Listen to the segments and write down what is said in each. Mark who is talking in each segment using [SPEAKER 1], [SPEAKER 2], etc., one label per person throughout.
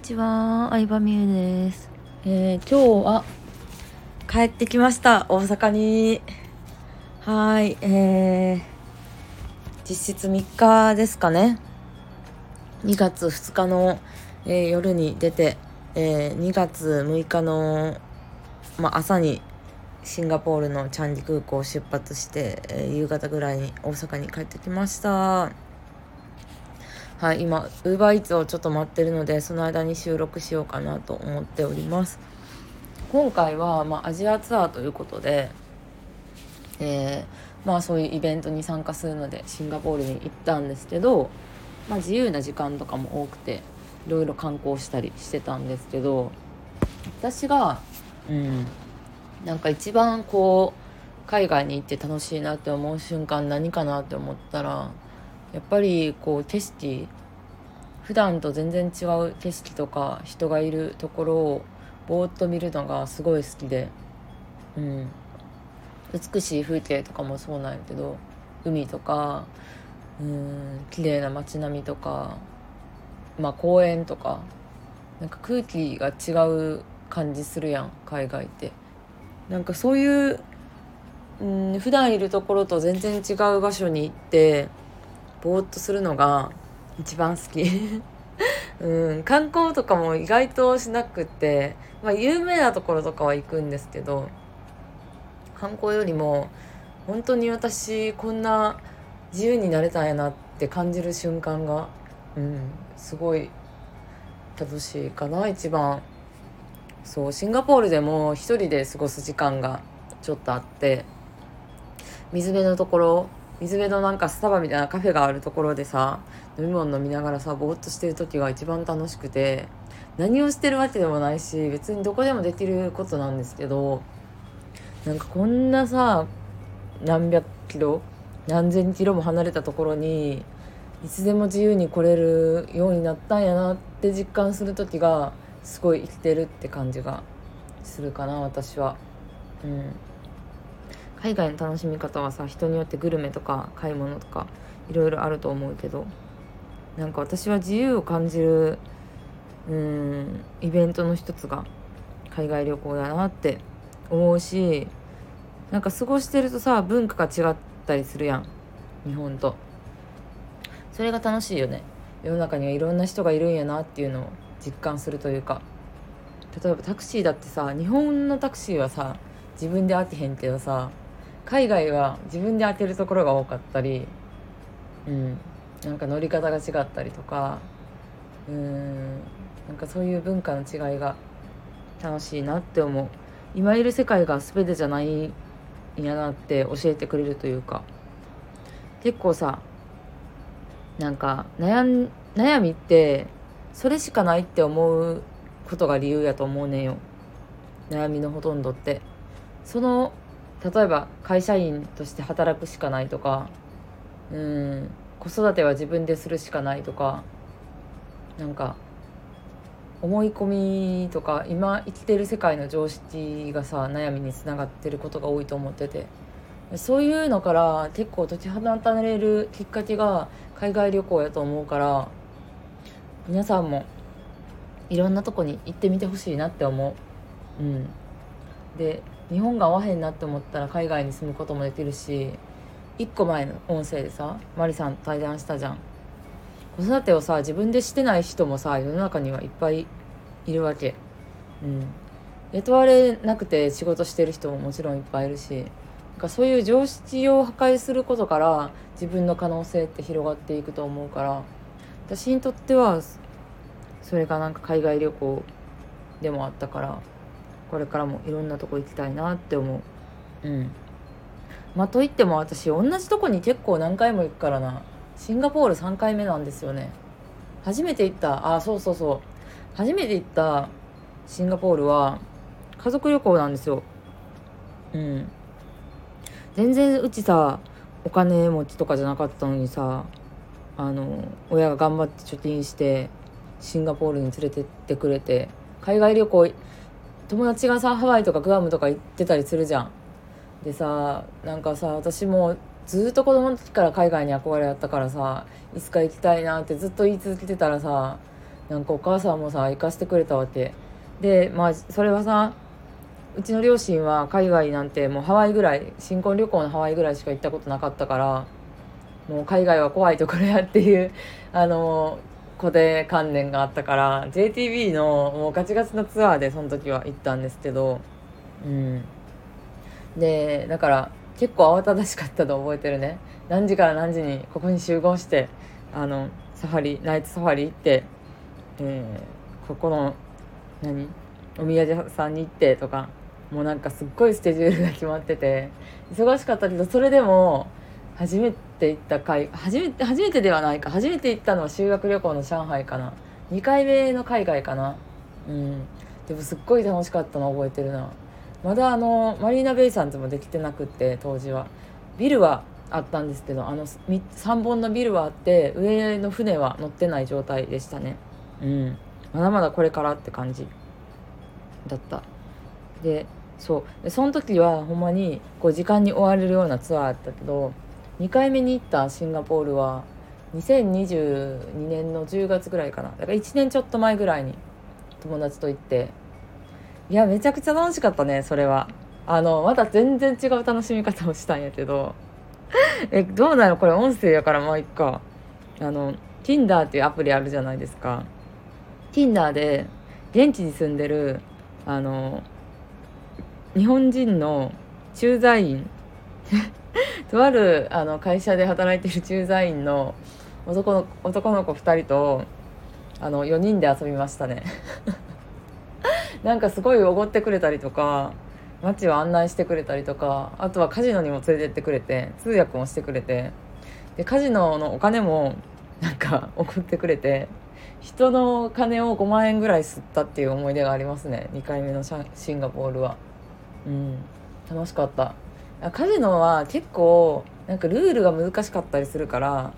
[SPEAKER 1] にちは、相葉美優です。えー、今日は？帰ってきました、大阪に。はい、えー、実質3日ですかね。2月2日の、えー、夜に出て、えー、2月6日の、まあ、朝にシンガポールのチャンディ空港を出発して、えー、夕方ぐらいに大阪に帰ってきました。はい、今、ウーバーイーツをちょっと待ってるので、その間に収録しようかなと思っております。今回は、まあ、アジアツアーということで、えー、まあそういうイベントに参加するので、シンガポールに行ったんですけど、まあ自由な時間とかも多くて、いろいろ観光したりしてたんですけど、私が、うん、なんか一番こう、海外に行って楽しいなって思う瞬間何かなって思ったら、やっぱりこう景色普段と全然違う景色とか人がいるところをぼーっと見るのがすごい好きで、うん、美しい風景とかもそうなんやけど海とかうん綺麗な街並みとかまあ公園とかなんか空気が違う感じするやん海外って。なんかそういううん普段いるところと全然違う場所に行ってぼーっとするのが一番好き。うん観光とかも意外としなくてまあ有名なところとかは行くんですけど観光よりも本当に私こんな自由になれたんやなって感じる瞬間がうんすごい楽しいかな一番。そうシンガポールでも一人で過ごす時間がちょっとあって水辺のところ水辺のなんかスタバみたいなカフェがあるところでさ飲み物飲みながらさぼーっとしてる時が一番楽しくて何をしてるわけでもないし別にどこでもできることなんですけどなんかこんなさ何百キロ何千キロも離れたところにいつでも自由に来れるようになったんやなって実感する時がすごい生きてるって感じがするかな私は。うん海外の楽しみ方はさ人によってグルメとか買い物とかいろいろあると思うけどなんか私は自由を感じるうんイベントの一つが海外旅行だなって思うしなんか過ごしてるとさ文化が違ったりするやん日本と。それが楽しいよね。世の中にはいろんな人がいるんやなっていうのを実感するというか。例えばタクシーだってさ日本のタクシーはさ自分で当てへんけどさ海外は自分で当てるところが多かったりうんなんか乗り方が違ったりとかうんなんかそういう文化の違いが楽しいなって思う。今いる世界が全てじゃないんやなって教えてくれるというか。結構さなんか悩ん悩みってそれしかないって思うことが理由やと思うねんよ。悩みのほとんどって。その例えば会社員として働くしかないとかうん子育ては自分でするしかないとかなんか思い込みとか今生きてる世界の常識がさ悩みにつながってることが多いと思っててそういうのから結構解き放たれるきっかけが海外旅行やと思うから皆さんもいろんなとこに行ってみてほしいなって思う。うん、で日本が合わへんなって思ったら海外に住むこともできるし1個前の音声でさマリさんと対談したじゃん。子育てをさ自分でしてない人もさ世の中にはいっぱいいるわけ。うん。雇われなくて仕事してる人ももちろんいっぱいいるしかそういう常識を破壊することから自分の可能性って広がっていくと思うから私にとってはそれがなんか海外旅行でもあったからこれからもいろんなとこ行きたいなって思う。うん。まあといっても私同じとこに結構何回も行くからな。シンガポール3回目なんですよね。初めて行った。あそうそうそう。初めて行ったシンガポールは家族旅行なんですよ。うん。全然うちさお金持ちとかじゃなかったのにさあの親が頑張って貯金してシンガポールに連れてってくれて海外旅行友達がさハワイとかグアムとか行ってたりするじゃん。でさなんかさ私もずっと子供の時から海外に憧れあったからさいつか行きたいなってずっと言い続けてたらさなんかお母さんもさ行かせてくれたわけ。でまあそれはさうちの両親は海外なんてもうハワイぐらい新婚旅行のハワイぐらいしか行ったことなかったからもう海外は怖いところやっていうあの固定観念があったから JTB のもうガチガチのツアーでその時は行ったんですけどうん。でだから結構慌ただしかったと覚えてるね。何時から何時にここに集合してあのサファリナイトサファリ行って、えー、ここの何？お土産屋さんに行ってとかもうなんかすっごいスケジュールが決まってて忙しかったけどそれでも初めて行った海初めて初めてではないか。初めて行ったのは修学旅行の上海かな。2回目の海外かな。うん。でもすっごい楽しかったの覚えてるな。まだあのマリーナ・ベイサンズもできてなくって当時は。ビルはあったんですけどあの3本のビルはあって上の船は乗ってない状態でしたね。うん。まだまだこれからって感じだった。でそう。でその時はほんまにこう時間に追われるようなツアーだったけど2回目に行ったシンガポールは2022年の10月ぐらいかな。だから1年ちょっと前ぐらいに友達と行って。いやめちゃくちゃ楽しかったねそれは。あのまた全然違う楽しみ方をしたんやけど。えどうなの？これ音声やからまあいっかあの Tinder っていうアプリあるじゃないですか。Tinder で現地に住んでるあの日本人の駐在員 とあるあの会社で働いてる駐在員の男の男の子2人とあの4人で遊びましたね。なんかすごいおごってくれたりとか街を案内してくれたりとかあとはカジノにも連れてってくれて通訳もしてくれてでカジノのお金もなんか送ってくれて人の金を5万円ぐらい吸ったっていう思い出がありますね。2回目のシンガポールは。うん。楽しかった。カジノは結構なんかルールが難しかったりするから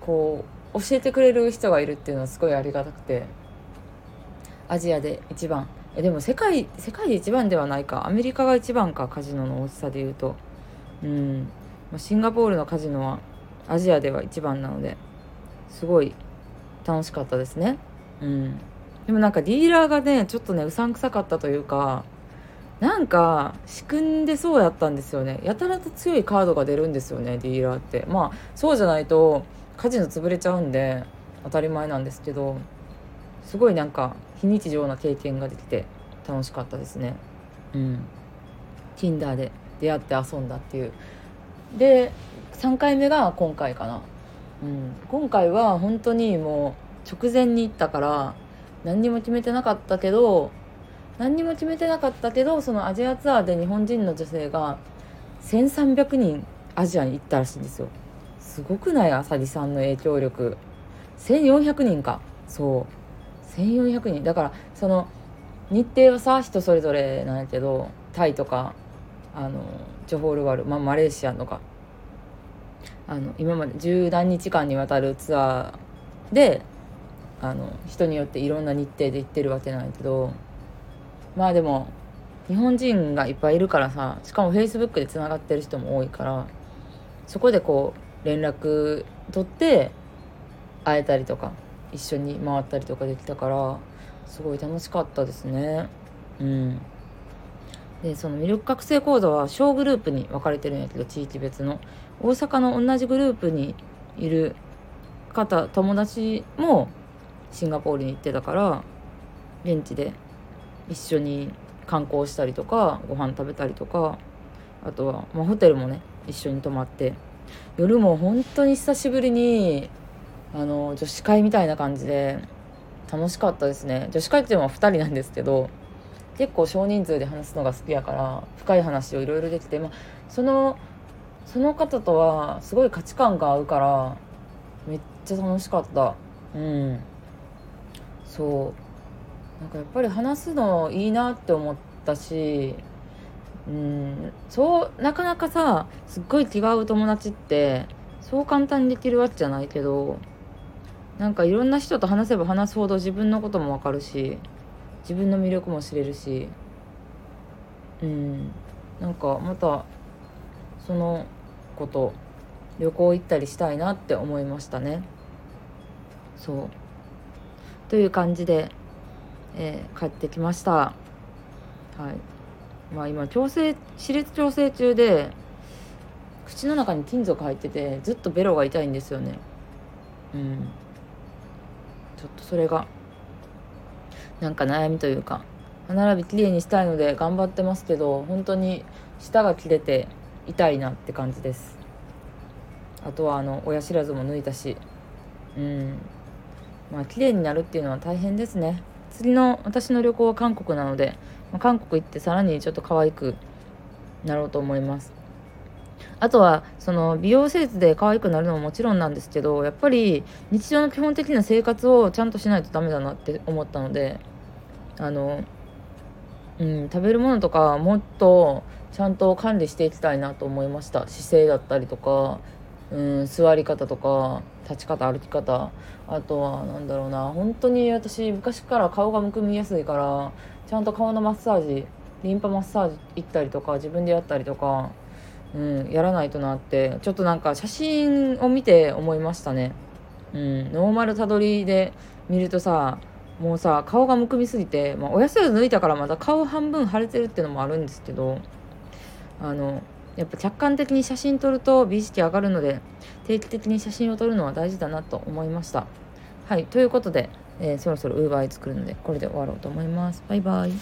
[SPEAKER 1] こう教えてくれる人がいるっていうのはすごいありがたくて。アジアで一番。えでも世界世界で一番ではないか。アメリカが一番かカジノの大きさでいうと。うん。シンガポールのカジノはアジアでは一番なのですごい楽しかったですね。うん。でもなんかディーラーがねちょっとねうさんくさかったというかなんか仕組んでそうやったんですよね。やたらと強いカードが出るんですよねディーラーって。まあそうじゃないとカジノ潰れちゃうんで当たり前なんですけどすごいなんか非日常な経験ができて楽しかったですね。うん。Tinder で出会って遊んだっていう。で3回目が今回かな、うん、今回は本当にもう直前に行ったから何にも決めてなかったけど何にも決めてなかったけどそのアジアツアーで日本人の女性が1300人アジアに行ったらしいんですよ。すごくない？あさりさんの影響力。1400人か。そう。1400人。だからその日程はさ人それぞれなんやけどタイとかあのジョホールワル、まあ、マレーシアとか。あの今まで十何日間にわたるツアーであの人によっていろんな日程で行ってるわけなんやけどまあでも日本人がいっぱいいるからさしかもフェイスブックでつながってる人も多いからそこでこう連絡取って会えたりとか一緒に回ったりとかできたからすごい楽しかったですね。うん。でその魅力覚醒講座は小グループに分かれてるんやけど地域別の。大阪の同じグループにいる方友達もシンガポールに行ってたから現地で一緒に観光したりとかご飯食べたりとかあとは、まあ、ホテルもね一緒に泊まって夜も本当に久しぶりにあの女子会みたいな感じで楽しかったですね。女子会っていうのは2人なんですけど結構少人数で話すのが好きやから深い話をいろいろできて、まあ、そのその方とはすごい価値観が合うからめっちゃ楽しかった。うん。そう。なんかやっぱり話すのいいなって思ったしうんそうなかなかさすっごい気が合う友達ってそう簡単にできるわけじゃないけどなんかいろんな人と話せば話すほど自分のことも分かるし自分の魅力も知れるしうんなんかまたそのこと旅行行ったりしたいなって思いましたね。そう。という感じで、えー、帰ってきました。はい。まあ今調整歯列調整中で口の中に金属入っててずっとベロが痛いんですよね。うん。ちょっとそれがなんか悩みというか歯並びきれいにしたいので頑張ってますけど本当に舌が切れて痛いなって感じです。あとはあの親知らずも抜いたし。うん。まあ綺麗になるっていうのは大変ですね。次の私の旅行は韓国なので、まあ、韓国行ってさらにちょっと可愛くなろうと思います。あとはその美容施術で可愛くなるのももちろんなんですけどやっぱり日常の基本的な生活をちゃんとしないとダメだなって思ったのであの、うん、食べるものとかもっとちゃんと管理していきたいなと思いました。姿勢だったりとか、うん、座り方とか立ち方歩き方あとは何だろうな本当に私昔から顔がむくみやすいからちゃんと顔のマッサージリンパマッサージ行ったりとか自分でやったりとかうん、やらないとなってちょっとなんか写真を見て思いましたね。うん、ノーマルたどりで見るとさもうさ顔がむくみすぎて、まあ、おやすず抜いたからまた顔半分腫れてるっていうのもあるんですけどあのやっぱ客観的に写真撮ると美意識上がるので定期的に写真を撮るのは大事だなと思いました。はいということで、えー、そろそろ UberEats 作るのでこれで終わろうと思います。バイバイ